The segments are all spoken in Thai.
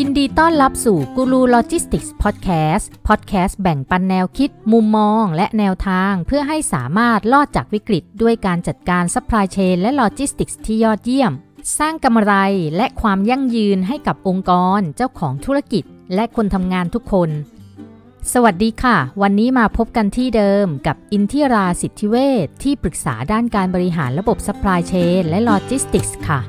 ยินดีต้อนรับสู่กูรูโลจิสติกส์พอดแคสต์พอดแคสต์แบ่งปันแนวคิด มุมมอง และแนวทาง เพื่อให้สามารถรอดจากวิกฤต ด้วยการจัดการ supply chain และโลจิสติกส์ที่ยอดเยี่ยม สร้างกำไรและความยั่งยืนให้กับองค์กร เจ้าของธุรกิจ และคนทำงานทุกคน สวัสดีค่ะ วันนี้มาพบกันที่เดิมกับอินทิราสิทธิเวชที่ปรึกษาด้านการบริหารระบบ supply chainนและโลจิสติกส์ค่ะ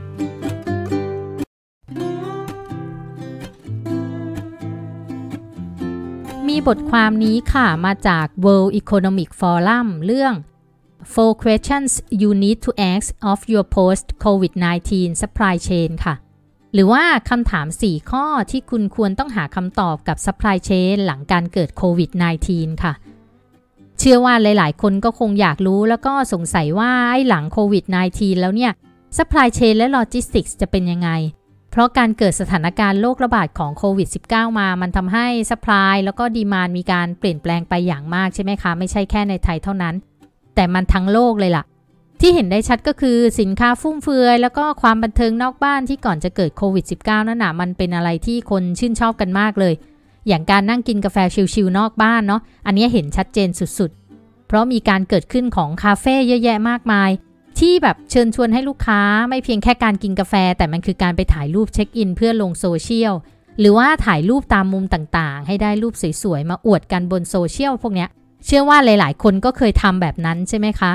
มีบทความนี้ค่ะมาจาก World Economic Forum เรื่อง Four Questions You Need to Ask of Your Post-COVID-19 Supply Chain ค่ะ หรือว่าคำถาม 4 ข้อที่คุณควรต้องหาคำตอบกับ Supply Chain หลังการเกิดโควิด -19 ค่ะ เชื่อว่าหลาย ๆ คนก็คงอยากรู้แล้วก็สงสัยว่าไอ้หลังโควิด -19 แล้วเนี่ย Supply Chain และ Logistics จะเป็นยังไง เพราะการเกิดสถานการณ์โรคระบาดของโควิด -19 มา มันทำให้สป라이แล้วก็ดีมานมีการเปลี่ยนแปลงไปอย่างมากใช่ไหมคะ ไม่ใช่แค่ในไทยเท่านั้น แต่มันทั้งโลกเลยล่ะ ที่เห็นได้ชัดก็คือสินค้าฟุ่มเฟือย แล้วก็ความบันเทิงนอกบ้านที่ก่อนจะเกิดโควิด -19 นั่นน่ะมันเป็นอะไรที่คนชื่นชอบกันมากเลย อย่างการนั่งกินกาแฟชิลๆนอกบ้านเนาะ อันนี้เห็นชัดเจนสุดๆ เพราะมีการเกิดขึ้นของคาเฟ่เยอะแยะมากมาย ที่แบบเชิญชวนให้ลูกค้าไม่เพียงแค่การกินกาแฟ แต่มันคือการไปถ่ายรูปเช็คอินเพื่อลงโซเชียลหรือว่าถ่ายรูปตามมุมต่างๆ ให้ได้รูปสวยๆ มาอวดกันบนโซเชียลพวกนี้เชื่อว่าหลายๆ คนก็เคยทำแบบนั้นใช่ไหมคะ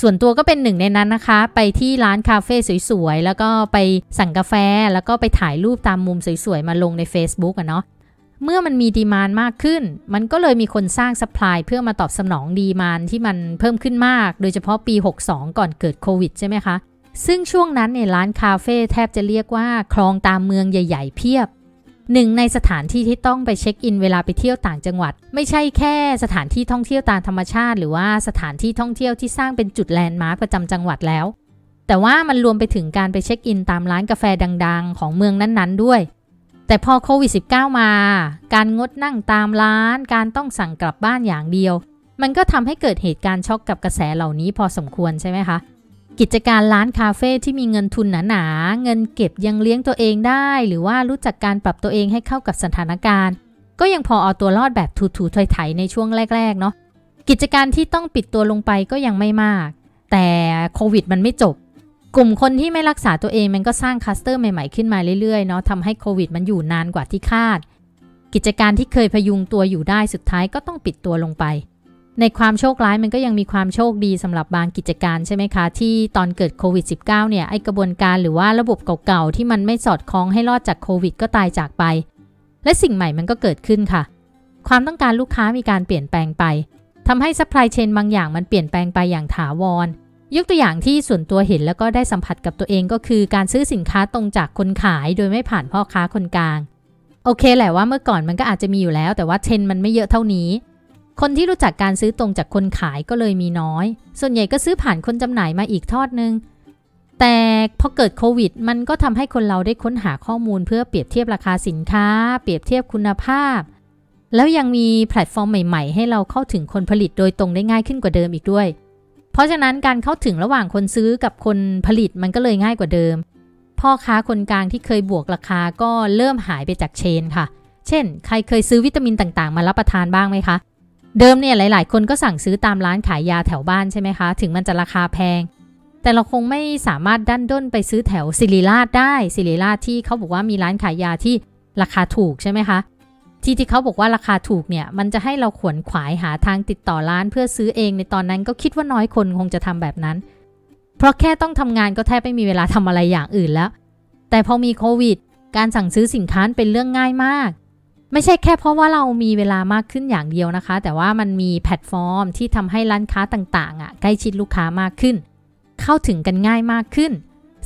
ส่วนตัวก็เป็นหนึ่งในนั้นนะคะ ไปที่ร้านคาเฟ่สวยๆ แล้วก็ไปสั่งกาแฟ แล้วก็ไปถ่ายรูปตามมุมสวยๆ มาลงใน Facebook อะเนาะ เมื่อมันมี demand มากขึ้น มันก็เลยมีคนสร้าง supply เพื่อมาตอบสนอง demand ที่มันเพิ่มขึ้นมาก โดยเฉพาะปี 62 ก่อนเกิดโควิดใช่ไหมคะ ซึ่งช่วงนั้นเนี่ยร้านคาเฟ่แทบจะเรียกว่าครองตามเมืองใหญ่ ๆ เพียบหนึ่งในสถานที่ที่ต้องไปเช็คอินเวลาไปเที่ยวต่างจังหวัด ไม่ใช่แค่สถานที่ท่องเที่ยวตามธรรมชาติ หรือว่าสถานที่ท่องเที่ยวที่สร้างเป็นจุดแลนด์มาร์กประจำจังหวัดแล้ว แต่ว่ามันรวมไปถึงการไปเช็คอินตามร้านกาแฟดัง ๆ ของเมืองนั้นๆด้วย แต่พอโควิด -19 มา การงดนั่งตามร้าน การต้องสั่งกลับบ้านอย่างเดียว มันก็ทำให้เกิดเหตุการณ์ช็อกกับกระแสเหล่านี้พอสมควรใช่ไหมคะ กิจการร้านคาเฟ่ที่มีเงินทุนหนาๆ เงินเก็บยังเลี้ยงตัวเองได้ หรือว่ารู้จักการปรับตัวเองให้เข้ากับสถานการณ์ ก็ยังพอเอาตัวรอดแบบถูๆถอยๆในช่วงแรกๆเนาะ กิจการที่ต้องปิดตัวลงไปก็ยังไม่มาก แต่โควิดมันไม่จบ กลุ่มคนที่ไม่รักษาตัวเองมันก็สร้างคัสเตอร์ใหม่ๆขึ้นมาเรื่อยๆเนาะทำให้โควิดมันอยู่นานกว่าที่คาด กิจการที่เคยพยุงตัวอยู่ได้สุดท้ายก็ต้องปิดตัวลงไป ในความโชคร้ายมันก็ยังมีความโชคดีสำหรับบางกิจการใช่ไหมคะ ที่ตอนเกิดโควิด -19 เนี่ยไอกระบวนการหรือว่าระบบเก่าๆที่มันไม่สอดคล้องให้รอดจากโควิด ก็ตายจากไป และสิ่งใหม่มันก็เกิดขึ้นค่ะ ความต้องการลูกค้ามีการเปลี่ยนแปลงไปทำให้ supply chain บางอย่างมันเปลี่ยนแปลงไปอย่างถาวร ยกตัวอย่างที่ส่วนตัวเห็นแล้วก็ได้สัมผัสกับตัวเองก็คือการซื้อสินค้าตรงจากคนขายโดยไม่ผ่านพ่อค้าคนกลาง โอเคแหละว่าเมื่อก่อนมันก็อาจจะมีอยู่แล้ว แต่ว่าเทรนมันไม่เยอะเท่านี้ คนที่รู้จักการซื้อตรงจากคนขายก็เลยมีน้อย ส่วนใหญ่ก็ซื้อผ่านคนจำหน่ายมาอีกทอดนึง แต่พอเกิดโควิด มันก็ทำให้คนเราได้ค้นหาข้อมูลเพื่อเปรียบเทียบราคาสินค้า เปรียบเทียบคุณภาพ แล้วยังมีแพลตฟอร์มใหม่ ๆ ให้เราเข้าถึงคนผลิตโดยตรงได้ง่ายขึ้นกว่าเดิมอีกด้วย เพราะฉะนั้นการเข้าถึงระหว่างคนซื้อกับคนผลิตมันก็เลยง่ายกว่าเดิม พ่อค้าคนกลางที่เคยบวกราคาก็เริ่มหายไปจากเชนค่ะ เช่น ใครเคยซื้อวิตามินต่างๆ มารับประทานบ้างไหมคะ เดิมเนี่ยหลาย ๆ คนก็สั่งซื้อตามร้านขายยาแถวบ้านใช่ไหมคะ ถึงมันจะราคาแพง แต่เราคงไม่สามารถดันด้นไปซื้อแถวศิริราชได้ศิริราชที่เขาบอกว่ามีร้านขายยาที่ราคาถูกใช่ไหมคะ ที่ที่เขาบอกว่าราคาถูกเนี่ย มันจะให้เราขวนขวายหาทางติดต่อร้านเพื่อซื้อเองในตอนนั้นก็คิดว่าน้อยคนคงจะทำแบบนั้น เพราะแค่ต้องทำงานก็แทบไม่มีเวลาทำอะไรอย่างอื่นแล้ว แต่พอมีโควิด การสั่งซื้อสินค้าเป็นเรื่องง่ายมาก ไม่ใช่แค่เพราะว่าเรามีเวลามากขึ้นอย่างเดียวนะคะ แต่ว่ามันมีแพลตฟอร์มที่ทำให้ร้านค้าต่างๆอะใกล้ชิดลูกค้ามากขึ้น เข้าถึงกันง่ายมากขึ้น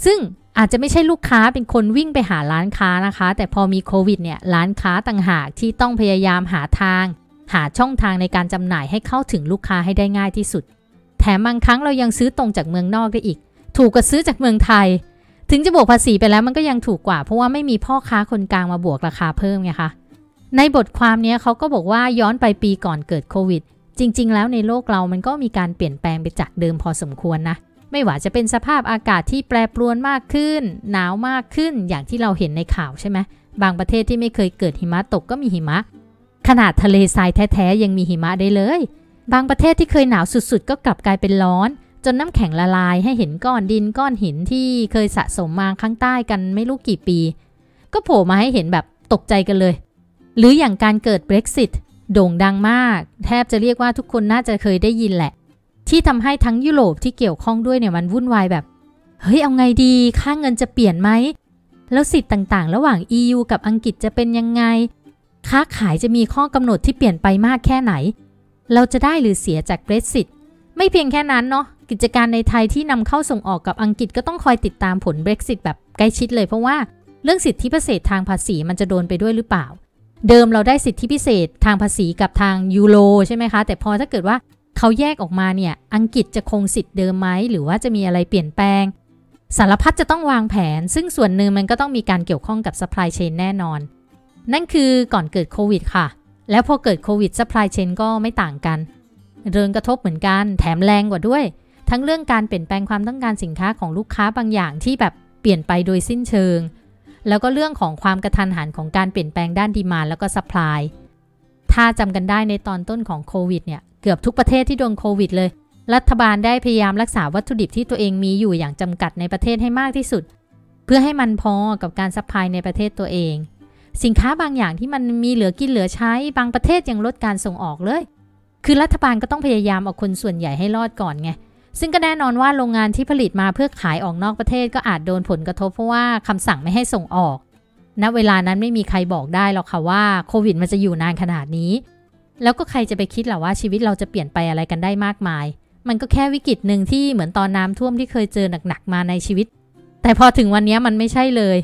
ซึ่ง อาจจะไม่ใช่ลูกค้าเป็นคนวิ่งไปหาร้านค้านะคะ แต่พอมีโควิดเนี่ยร้านค้าต่างหากที่ต้องพยายามหาทาง หาช่องทางในการจำหน่ายให้เข้าถึงลูกค้าให้ได้ง่ายที่สุด แถมบางครั้งเรายังซื้อตรงจากเมืองนอกได้อีก ถูกกว่าซื้อจากเมืองไทย ถึงจะบวกภาษีไปแล้วมันก็ยังถูกกว่า เพราะว่าไม่มีพ่อค้าคนกลางมาบวกราคาเพิ่มไงคะในบทความนี้เขาก็บอกว่าย้อนไปปีก่อนเกิดโควิดจริง ๆ แล้วในโลกเรามันก็มีการเปลี่ยนแปลงไปจากเดิมพอสมควรนะ ไม่ว่าจะเป็นสภาพอากาศที่แปรปรวนมากขึ้น หนาวมากขึ้นอย่างที่เราเห็นในข่าวใช่ไหมบางประเทศที่ไม่เคยเกิดหิมะตกก็มีหิมะ ขนาดทะเลทรายแท้ๆยังมีหิมะได้เลย บางประเทศที่เคยหนาวสุดๆ ก็กลับกลายเป็นร้อน จนน้ำแข็งละลายให้เห็นก้อนดินก้อนหินที่เคยสะสมมาข้างใต้กันไม่รู้กี่ปี ก็โผล่มาให้เห็นแบบตกใจกันเลย หรืออย่างการเกิด Brexit โด่งดังมาก แทบจะเรียกว่าทุกคนน่าจะเคยได้ยินแหละ ที่ทำให้ทั้งยุโรปที่เกี่ยวข้องด้วยเนี่ยมันวุ่นวายแบบ เฮ้ยเอาไงดี ค่าเงินจะเปลี่ยนไหม แล้วสิทธิ์ต่างๆ ระหว่าง EU กับอังกฤษจะเป็นยังไง ค้าขายจะมีข้อกำหนดที่เปลี่ยนไปมากแค่ไหน เราจะได้หรือเสียจาก Brexit ไม่เพียงแค่นั้นเนาะกิจการในไทยที่นำเข้าส่งออกกับอังกฤษก็ต้องคอยติดตามผล Brexit แบบใกล้ชิดเลยเพราะว่าเรื่องสิทธิพิเศษทางภาษีมันจะโดนไปด้วยหรือเปล่า เดิมเราได้สิทธิพิเศษทางภาษีกับทางยูโรใช่ไหมคะ แต่พอถ้าเกิดว่า เขาแยกออกมาเนี่ย อังกฤษจะคงสิทธิ์เดิมไหมหรือว่าจะมีอะไรเปลี่ยนแปลง สารพัดจะต้องวางแผน ซึ่งส่วนหนึ่งมันก็ต้องมีการเกี่ยวข้องกับ supply chain แน่นอน นั่นคือก่อนเกิดโควิดค่ะ แล้วพอเกิดโควิด supply chain ก็ไม่ต่างกัน เริงกระทบเหมือนกัน แถมแรงกว่าด้วย ทั้งเรื่องการเปลี่ยนแปลงความต้องการสินค้าของลูกค้าบางอย่างที่แบบเปลี่ยนไปโดยสิ้นเชิง แล้วก็เรื่องของความกระทันหันของการเปลี่ยนแปลงด้าน demand แล้วก็ supply ถ้าจำกันได้ในตอนต้นของโควิดเนี่ย เกือบทุกประเทศที่โดนโควิดเลย รัฐบาลได้พยายามรักษาวัตถุดิบที่ตัวเองมีอยู่อย่างจำกัดในประเทศให้มากที่สุด เพื่อให้มันพอกับการ supply ในประเทศตัวเอง สินค้าบางอย่างที่มันมีเหลือกินเหลือใช้ บางประเทศยังลดการส่งออกเลย คือรัฐบาลก็ต้องพยายามเอาคนส่วนใหญ่ให้รอดก่อนไงซึ่งก็แน่นอนว่าโรงงานที่ผลิตมาเพื่อขายออกนอกประเทศก็อาจโดนผลกระทบเพราะว่าคำสั่งไม่ให้ส่งออกณเวลานั้นไม่มีใครบอกได้หรอกค่ะว่าโควิดมันจะอยู่นานขนาดนี้ แล้วก็ใครจะไปคิดหรอว่าชีวิตเราจะเปลี่ยนไปอะไรกันได้มากมาย มันก็แค่วิกฤตหนึ่งที่เหมือนตอนน้ำท่วมที่เคยเจอหนักๆมาในชีวิต แต่พอถึงวันนี้มันไม่ใช่เลย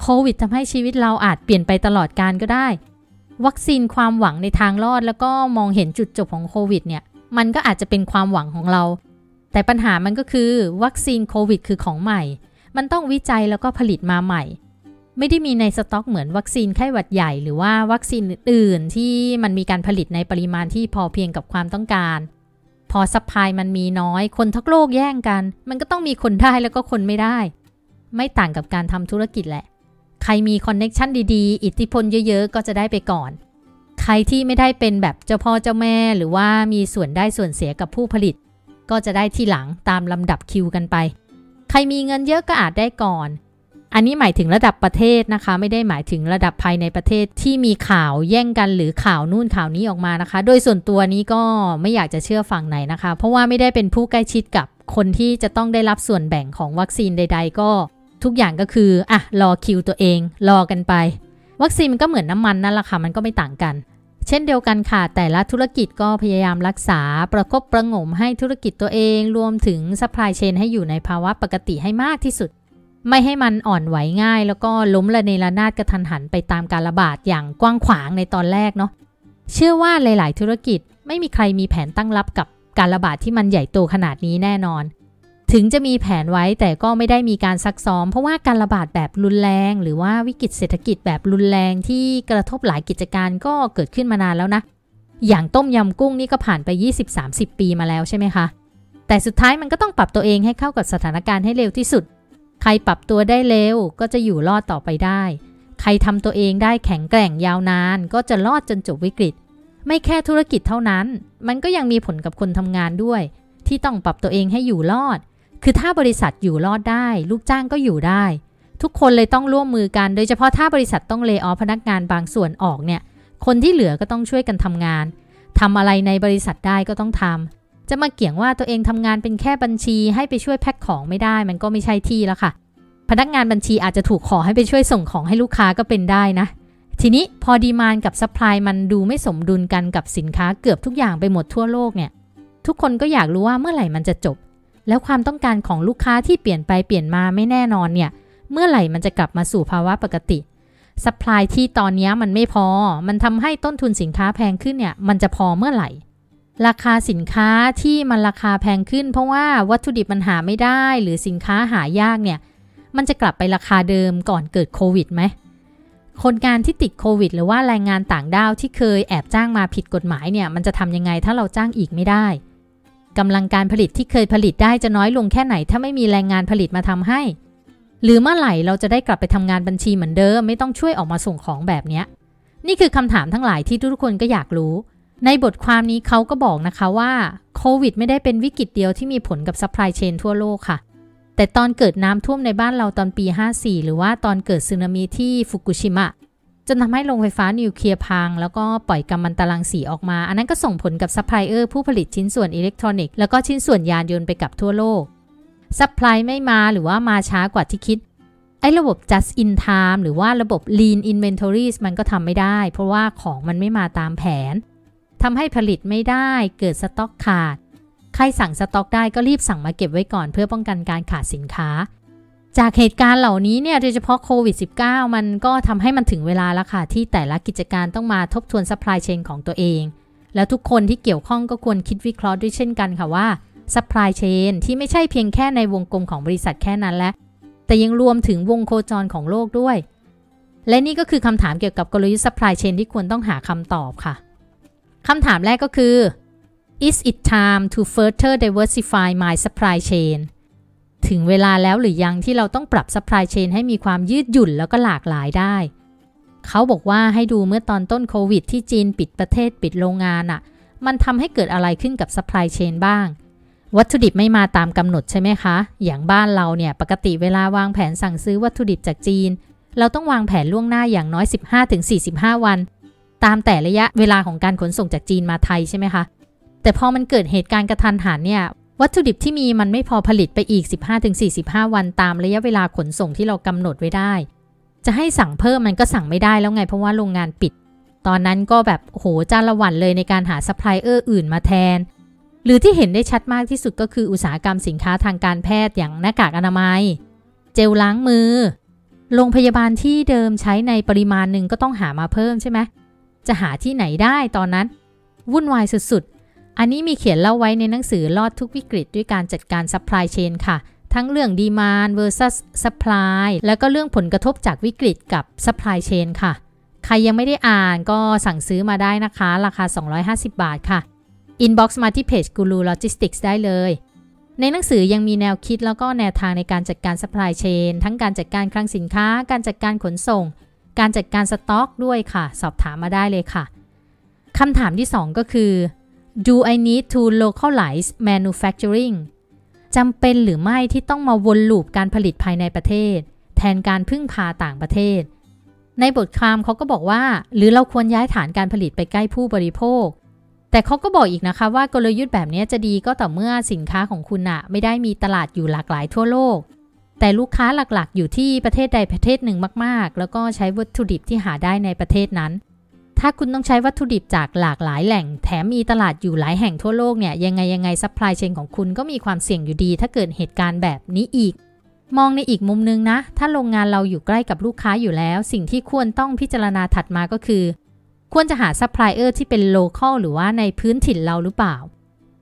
โควิดทำให้ชีวิตเราอาจเปลี่ยนไปตลอดการก็ได้ วัคซีนความหวังในทางรอดแล้วก็มองเห็นจุดจบของโควิดเนี่ยมันก็อาจจะเป็นความหวังของเรา แต่ปัญหามันก็คือวัคซีนโควิดคือของใหม่ มันต้องวิจัยแล้วก็ผลิตมาใหม่ ไม่ได้มีในสต็อกเหมือนวัคซีนไข้หวัดใหญ่หรือว่าวัคซีนอื่นที่มันมีการผลิตในปริมาณที่พอเพียงกับความต้องการ พอ supply มันมีน้อยคนทั้งโลกแย่งกัน มันก็ต้องมีคนได้แล้วก็คนไม่ได้ ไม่ต่างกับการทำธุรกิจแหละ ใครมี connectionดีๆ อิทธิพลเยอะๆ ก็จะได้ไปก่อน ใครที่ไม่ได้เป็นแบบเจ้าพ่อเจ้าแม่ หรือว่ามีส่วนได้ส่วนเสียกับผู้ผลิต ก็จะได้ที่หลังตามลำดับคิวกันไป ใครมีเงินเยอะก็อาจได้ก่อน อันนี้หมายถึงระดับประเทศนะคะ ไม่ได้หมายถึงระดับภายในประเทศที่มีข่าวแย่งกันหรือข่าวนู่นข่าวนี้ออกมานะคะ โดยส่วนตัวนี้ก็ไม่อยากจะเชื่อฝั่งไหนนะคะ เพราะว่าไม่ได้เป็นผู้ใกล้ชิดกับคนที่จะต้องได้รับส่วนแบ่งของวัคซีนใด ๆ ก็ ทุกอย่างก็คืออะรอคิวตัวเอง รอกันไป วัคซีนมันก็เหมือนน้ำมันนั่นแหละค่ะมันก็ไม่ต่างกันเช่นเดียวกันค่ะ แต่ละธุรกิจก็พยายามรักษาประคบประงมให้ธุรกิจตัวเอง รวมถึง supply chain ให้อยู่ในภาวะปกติให้มากที่สุด ไม่ให้มันอ่อนไหวง่าย แล้วก็ล้มระเนระนาดกระทันหันไปตามการระบาดอย่างกว้างขวางในตอนแรกเนาะเชื่อว่าหลาย ๆ ธุรกิจไม่มีใครมีแผนตั้งรับกับการระบาดที่มันใหญ่โตขนาดนี้แน่นอน ถึงจะมีแผนไว้แต่ก็ไม่ได้มีการซักซ้อม เพราะว่าการระบาดแบบรุนแรง หรือว่าวิกฤตเศรษฐกิจแบบรุนแรงที่กระทบหลายกิจการก็เกิดขึ้นมานานแล้วนะ อย่างต้มยำกุ้งนี่ก็ผ่านไป 20-30 ปีมาแล้วใช่ไหมคะแต่สุดท้ายมันก็ต้องปรับตัวเองให้เข้ากับสถานการณ์ให้เร็วที่สุด ใครปรับตัวได้เร็วก็จะอยู่รอดต่อไปได้ ใครทำตัวเองได้แข็งแกร่งยาวนานก็จะรอดจนจบวิกฤต ไม่แค่ธุรกิจเท่านั้น มันก็ยังมีผลกับคนทำงานด้วย ที่ต้องปรับตัวเองให้อยู่รอด คือถ้าบริษัทอยู่รอดได้ ลูกจ้างก็อยู่ได้ ทุกคนเลยต้องร่วมมือกัน โดยเฉพาะถ้าบริษัทต้องเลออพนักงานบางส่วนออกเนี่ย คนที่เหลือก็ต้องช่วยกันทำงานทำอะไรในบริษัทได้ก็ต้องทำ จะมาเกี่ยงว่าตัวเองทำงานเป็นแค่บัญชีให้ไปช่วยแพ็คของไม่ได้ มันก็ไม่ใช่ที่แล้วค่ะ พนักงานบัญชีอาจจะถูกขอให้ไปช่วยส่งของให้ลูกค้าก็เป็นได้นะ ทีนี้พอ demand กับ supply มันดูไม่สมดุลกันกับสินค้าเกือบทุกอย่างไปหมดทั่วโลกเนี่ย ทุกคนก็อยากรู้ว่าเมื่อไหร่มันจะจบ แล้วความต้องการของลูกค้าที่เปลี่ยนไปเปลี่ยนมาไม่แน่นอนเนี่ย เมื่อไหร่มันจะกลับมาสู่ภาวะปกติ supply ที่ตอนนี้มันไม่พอ มันทำให้ต้นทุนสินค้าแพงขึ้นเนี่ย มันจะพอเมื่อไหร่ ราคาสินค้าที่มันราคาแพงขึ้น เพราะว่าวัตถุดิบมันหาไม่ได้หรือสินค้าหายากเนี่ย มันจะกลับไปราคาเดิมก่อนเกิดโควิดไหมคนงานที่ติดโควิด หรือว่าแรงงานต่างด้าวที่เคยแอบจ้างมาผิดกฎหมายเนี่ย มันจะทำยังไงถ้าเราจ้างอีกไม่ได้กำลังการผลิตที่เคยผลิตได้จะน้อยลงแค่ไหน ถ้าไม่มีแรงงานผลิตมาทำให้ หรือเมื่อไหร่เราจะได้กลับไปทำงานบัญชีเหมือนเดิม ไม่ต้องช่วยออกมาส่งของแบบนี้นี่คือคำถามทั้งหลายที่ทุกคนก็อยากรู้ ในบทความนี้เขาก็บอกนะคะว่าโควิดไม่ได้เป็นวิกฤตเดียวที่มีผลกับ supply chain ทั่วโลกค่ะ แต่ตอนเกิดน้ำท่วมในบ้านเราตอนปี 54 หรือว่าตอนเกิดสึนามิที่ฟุกุชิมะจนทำให้โรงไฟฟ้านิวเคลียร์พัง แล้วก็ปล่อยกัมมันตรังสีออกมา อันนั้นก็ส่งผลกับซัพพลายเออร์ผู้ผลิตชิ้นส่วนอิเล็กทรอนิกส์แล้วก็ชิ้นส่วนยานยนต์ไปกับทั่วโลก supply ไม่มาหรือว่ามาช้ากว่าที่คิดไอ้ระบบ just in time หรือว่าระบบ lean inventories มันก็ทำไม่ได้ เพราะว่าของมันไม่มาตามแผน ทำให้ผลิตไม่ได้เกิดสต็อกขาด ใครสั่งสต็อกได้ก็รีบสั่งมาเก็บไว้ก่อนเพื่อป้องกันการขาดสินค้า จากเหตุการณ์เหล่านี้เนี่ยโดยเฉพาะโควิด -19 มันก็ทำให้มันถึงเวลาแล้วค่ะที่แต่ละกิจการต้องมาทบทวน supply chain ของตัวเอง แล้วทุกคนที่เกี่ยวข้องก็ควรคิดวิเคราะห์ด้วยเช่นกันค่ะว่า supply chain ที่ไม่ใช่เพียงแค่ในวงกลมของบริษัทแค่นั้นและ แต่ยังรวมถึงวงโคจรของโลกด้วย และนี่ก็คือคำถามเกี่ยวกับกลยุทธ์ supply chain ที่ควรต้องหาคำตอบค่ะ คำถามแรกก็คือ is it time to further diversify my supply chain ถึงเวลาแล้วหรือยังที่เราต้องปรับ supply chain ให้มีความยืดหยุ่นแล้วก็หลากหลายได้ เขาบอกว่าให้ดูเมื่อตอนต้นโควิดที่จีนปิดประเทศปิดโรงงานอะ่ะ มันทำให้เกิดอะไรขึ้นกับ supply chain บ้าง วัตถุดิบไม่มาตามกำหนดใช่ไหมคะ อย่างบ้านเราเนี่ยปกติเวลาวางแผนสั่งซื้อวัตถุดิบจากจีน เราต้องวางแผนล่วงหน้าอย่างน้อย 15-45 วัน ตามแต่ระยะเวลาของการขนส่งจากจีนมาไทยใช่ไหมคะ แต่พอมันเกิดเหตุการณ์กระทันหันเนี่ย วัตถุดิบที่มีมันไม่พอผลิตไปอีก 15-45 วันตามระยะเวลาขนส่งที่เรากำหนดไว้ได้ จะให้สั่งเพิ่มมันก็สั่งไม่ได้แล้วไงเพราะว่าโรงงานปิด ตอนนั้นก็แบบโหจ้าละหวั่นเลยในการหาซัพพลายเออร์อื่นมาแทน หรือที่เห็นได้ชัดมากที่สุดก็คืออุตสาหกรรมสินค้าทางการแพทย์อย่างหน้ากากอนามัย เจลล้างมือโรงพยาบาลที่เดิมใช้ในปริมาณหนึ่งก็ต้องหามาเพิ่มใช่ไหม จะหาที่ไหนได้ตอนนั้น วุ่นวายสุดๆ อันนี้มีเขียนเล่าไว้ในหนังสือรอดทุกวิกฤตด้วยการจัดการ supply chain ค่ะ ทั้งเรื่องดีมาน versus supply แล้วก็เรื่องผลกระทบจากวิกฤตกับ supply chain ค่ะ ใครยังไม่ได้อ่านก็สั่งซื้อมาได้นะคะ ราคา 250 บาทค่ะ inbox มาที่เพจกูรูโลจิสติกส์ได้เลยในหนังสือยังมีแนวคิดแล้วก็แนวทางในการจัดการ supply chain ทั้งการจัดการคลังสินค้า การจัดการขนส่ง การจัดการสต็อกด้วยค่ะ สอบถามมาได้เลยค่ะคำถามที่ 2 ก็คือ do I need to localize manufacturing จำเป็นหรือไม่ที่ต้องมาวนลูปการผลิตภายในประเทศ แทนการพึ่งพาต่างประเทศ ในบทความเขาก็บอกว่า หรือเราควรย้ายฐานการผลิตไปใกล้ผู้บริโภค แต่เขาก็บอกอีกนะคะว่ากลยุทธ์แบบนี้จะดีก็ต่อเมื่อสินค้าของคุณอะไม่ได้มีตลาดอยู่หลากหลายทั่วโลก แต่ลูกค้าหลักๆ อยู่ที่ประเทศใดประเทศหนึ่งมากๆ แล้วก็ใช้วัตถุดิบที่หาได้ในประเทศนั้น ถ้าคุณต้องใช้วัตถุดิบจากหลากหลายแหล่ง แถมมีตลาดอยู่หลายแห่งทั่วโลกเนี่ยยังไงยังไง supply chain ของคุณก็มีความเสี่ยงอยู่ดี ถ้าเกิดเหตุการณ์แบบนี้อีก มองในอีกมุมนึงนะ ถ้าโรงงานเราอยู่ใกล้กับลูกค้าอยู่แล้ว สิ่งที่ควรต้องพิจารณาถัดมาก็คือ ควรจะหาซัพพลายเออร์ที่เป็น local หรือว่าในพื้นถิ่นเราหรือเปล่า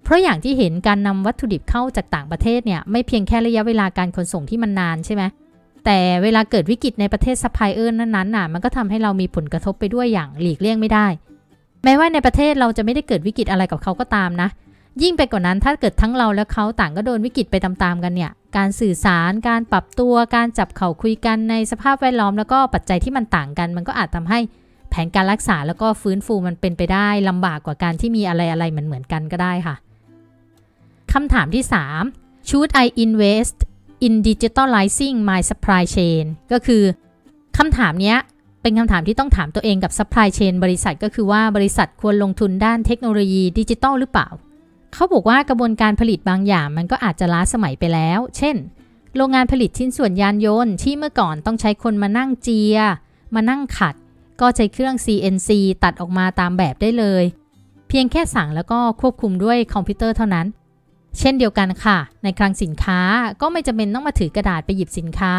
เพราะอย่างที่เห็นการนำวัตถุดิบเข้าจากต่างประเทศเนี่ยไม่เพียงแค่ระยะเวลาการขนส่งที่มันนานใช่ไหมแต่เวลาเกิดวิกฤตในประเทศซัพพลายเออร์นั้นๆน่ะมันก็ทำให้เรามีผลกระทบไปด้วยอย่างหลีกเลี่ยงไม่ได้ แม้ว่าในประเทศเราจะไม่ได้เกิดวิกฤตอะไรกับเขาก็ตามนะ ยิ่งไปกว่านั้นถ้าเกิดทั้งเราและเขาต่างก็โดนวิกฤตไปตามๆกันเนี่ย การสื่อสาร การปรับตัว การจับเข่าคุยกันในสภาพแวดล้อมแล้วก็ปัจจัยที่มันต่างกัน มันก็อาจทำให้แผนการรักษาแล้วก็ฟื้นฟูมันเป็นไปได้ลำบากกว่าการที่มีอะไรอะไรเหมือนเหมือนกันก็ได้ค่ะ คำถามที่ 3 Should I invest in digitalizing my supply chain ก็คือคำถามนี้เป็นคำถามที่ต้องถามตัวเองกับ supply chain บริษัทก็คือว่าบริษัทควรลงทุนด้านเทคโนโลยีดิจิตอลหรือเปล่า เขาบอกว่ากระบวนการผลิตบางอย่างมันก็อาจจะล้าสมัยไปแล้ว เช่น โรงงานผลิตชิ้นส่วนยานยนต์ที่เมื่อก่อนต้องใช้คนมานั่งเจีย มานั่งขัด ก็ใช้เครื่อง CNC ตัดออกมาตามแบบได้เลย เพียงแค่สั่งแล้วก็ควบคุมด้วยคอมพิวเตอร์เท่านั้น เช่นเดียวกันค่ะ ในคลังสินค้าก็ไม่จำเป็นต้องมาถือกระดาษไปหยิบสินค้า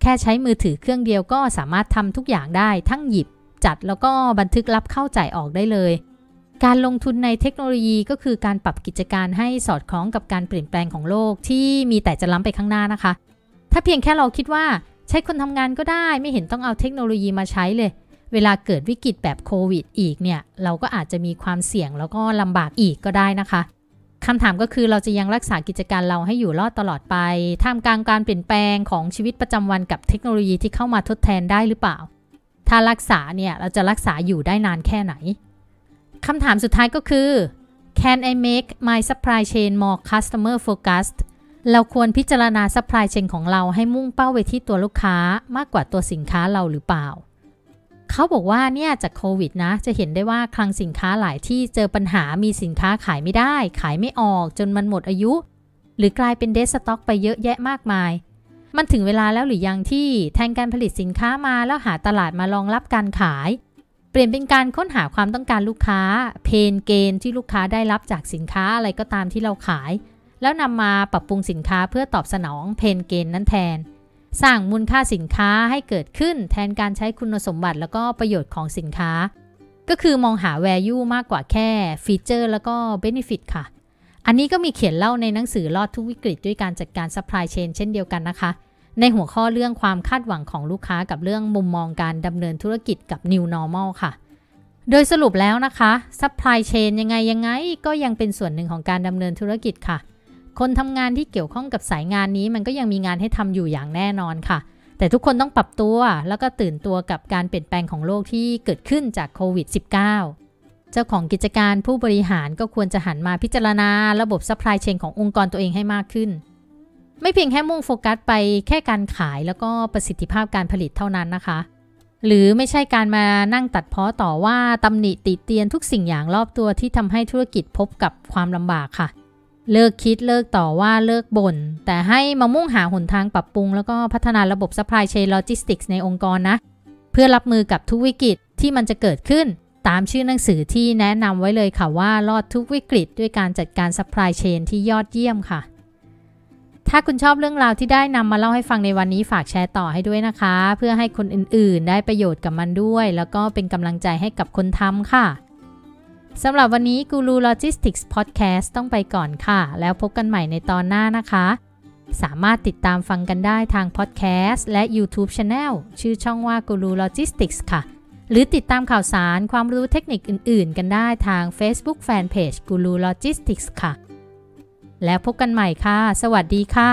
แค่ใช้มือถือเครื่องเดียวก็สามารถทำทุกอย่างได้ทั้งหยิบ จัดแล้วก็บันทึกรับเข้าจ่ายออกได้เลย การลงทุนในเทคโนโลยีก็คือการปรับกิจการให้สอดคล้องกับการเปลี่ยนแปลงของโลกที่มีแต่จะล้ำไปข้างหน้านะคะ ถ้าเพียงแค่เราคิดว่าใช้คนทำงานก็ได้ไม่เห็นต้องเอาเทคโนโลยีมาใช้เลย เวลาเกิดวิกฤตแบบโควิดอีกเนี่ยเราก็อาจจะมีความเสี่ยงแล้วก็ลำบากอีกก็ได้นะคะ คำถามก็คือเราจะยังรักษากิจการเราให้อยู่รอดตลอดไปท่ามกลางการเปลี่ยนแปลงของชีวิตประจำวันกับเทคโนโลยีที่เข้ามาทดแทนได้หรือเปล่า ถ้ารักษาเนี่ยเราจะรักษาอยู่ได้นานแค่ไหนคำถามสุดท้ายก็คือ Can I make my supply chain more customer focused เราควรพิจารณา supply chain ของเราให้มุ่งเป้าไปที่ตัวลูกค้ามากกว่าตัวสินค้าเราหรือเปล่า เขาบอกว่าเนี่ยจากโควิดนะ จะเห็นได้ว่าคลังสินค้าหลายที่เจอปัญหามีสินค้าขายไม่ได้ ขายไม่ออกจนมันหมดอายุ หรือกลายเป็นเดสต็อกไปเยอะแยะมากมาย มันถึงเวลาแล้วหรือยังที่แทนการผลิตสินค้ามาแล้วหาตลาดมารองรับการขาย เปลี่ยนเป็นการค้นหาความต้องการลูกค้า เพนเกณฑ์ที่ลูกค้าได้รับจากสินค้าอะไรก็ตามที่เราขาย แล้วนำมาปรับปรุงสินค้าเพื่อตอบสนองเพนเกณฑ์นั้นแทน สร้างมูลค่าสินค้าให้เกิดขึ้นแทนการใช้คุณสมบัติแล้วก็ประโยชน์ของสินค้า ก็คือมองหา value มากกว่าแค่ฟีเจอร์แล้วก็ benefit ค่ะ อันนี้ก็มีเขียนเล่าในหนังสือรอดทุกวิกฤตด้วยการจัดการ supply chain เช่นเดียวกันนะคะ ในหัวข้อเรื่องความคาดหวังของลูกค้ากับเรื่องมุมมองการดำเนินธุรกิจกับ new normal ค่ะโดยสรุปแล้วนะคะ supply chain ยังไงยังไงก็ยังเป็นส่วนหนึ่งของการดำเนินธุรกิจค่ะ คนทำงานที่เกี่ยวข้องกับสายงานนี้มันก็ยังมีงานให้ทำอยู่อย่างแน่นอนค่ะ แต่ทุกคนต้องปรับตัวแล้วก็ตื่นตัวกับการเปลี่ยนแปลงของโลกที่เกิดขึ้นจากโควิด -19 เจ้าของกิจการผู้บริหารก็ควรจะหันมาพิจารณาระบบ supply chain ขององค์กรตัวเองให้มากขึ้น ไม่เพียงแค่มุ่งโฟกัสไปแค่การขายแล้วก็ประสิทธิภาพการผลิตเท่านั้นนะคะหรือไม่ใช่การมานั่งตัดเพาะต่อว่าตำหนิติเตียนทุกสิ่งอย่างรอบตัวที่ทำให้ธุรกิจพบกับความลำบากค่ะ เลิกคิดเลิกต่อว่าเลิกบน่น แต่ให้มามุ่งหาหนทางปรับปรุง แล้วก็พัฒนาระบบ supply chain logistics ในองค์กรนะ เพื่อรับมือกับทุกวิกฤตที่มันจะเกิดขึ้น ตามชื่อหนังสือที่แนะนำไว้เลยค่ะว่ารอดทุกวิกฤตด้วยการจัดการ supply chain ที่ยอดเยี่ยมค่ะ ถ้าคุณชอบเรื่องราวที่ได้นำมาเล่าให้ฟังในวันนี้ฝากแชร์ต่อให้ด้วยนะคะ เพื่อให้คนอื่นๆ ได้ประโยชน์กับมันด้วย แล้วก็เป็นกำลังใจให้กับคนทำค่ะ สำหรับวันนี้กูรูโลจิสติกส์พอดแคสต์ต้องไปก่อนค่ะ แล้วพบกันใหม่ในตอนหน้านะคะ สามารถติดตามฟังกันได้ทางพอดแคสต์และ YouTube Channel ชื่อช่องว่ากูรูโลจิสติกส์ค่ะ หรือติดตามข่าวสารความรู้เทคนิคอื่น ๆ กันได้ทาง Facebook Fanpage กูรูโลจิสติกส์ค่ะ แล้วพบกันใหม่ค่ะ สวัสดีค่ะ